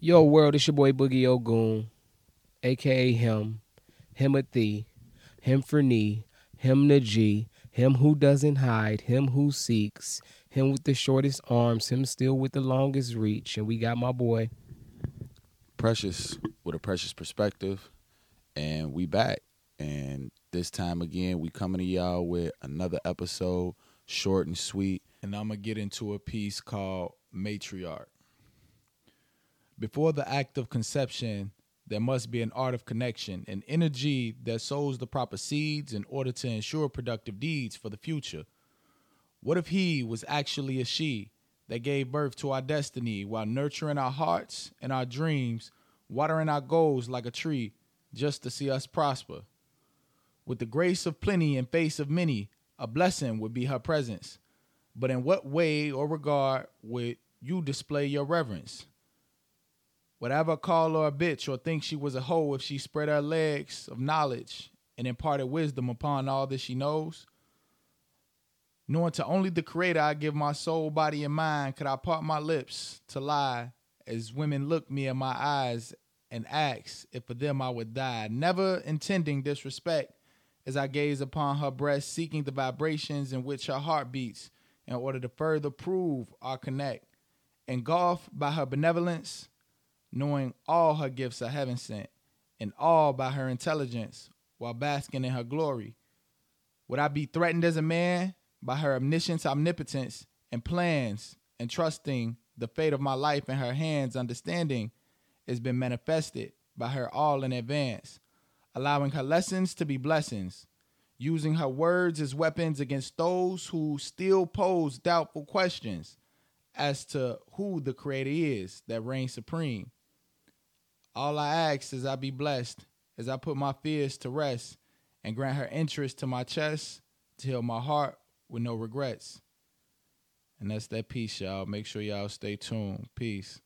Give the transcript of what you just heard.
Yo, world, it's your boy Boogie Ogoon, aka him, him a thee, him for knee, him the G, him who doesn't hide, him who seeks, him with the shortest arms, him still with the longest reach. And we got my boy. Precious with a precious perspective. And we back. And this time again, we coming to y'all with another episode, short and sweet. And I'm gonna get into a piece called Matriarch. Before the act of conception, there must be an art of connection, an energy that sows the proper seeds in order to ensure productive deeds for the future. What if he was actually a she that gave birth to our destiny while nurturing our hearts and our dreams, watering our goals like a tree just to see us prosper? With the grace of plenty and face of many, a blessing would be her presence. But in what way or regard would you display your reverence? Would I ever call her a bitch or think she was a hoe if she spread her legs of knowledge and imparted wisdom upon all that she knows? Knowing to only the Creator I give my soul, body, and mind, could I part my lips to lie as women look me in my eyes and ask if for them I would die, never intending disrespect as I gaze upon her breast, seeking the vibrations in which her heart beats in order to further prove our connect. Engulfed by her benevolence, knowing all her gifts are heaven sent, and all by her intelligence, while basking in her glory. Would I be threatened as a man by her omniscience, omnipotence, and plans, and trusting the fate of my life in her hands, understanding has been manifested by her all in advance, allowing her lessons to be blessings, using her words as weapons against those who still pose doubtful questions as to who the creator is that reigns supreme. All I ask is I be blessed as I put my fears to rest and grant her interest to my chest to heal my heart with no regrets. And that's that piece, y'all. Make sure y'all stay tuned. Peace.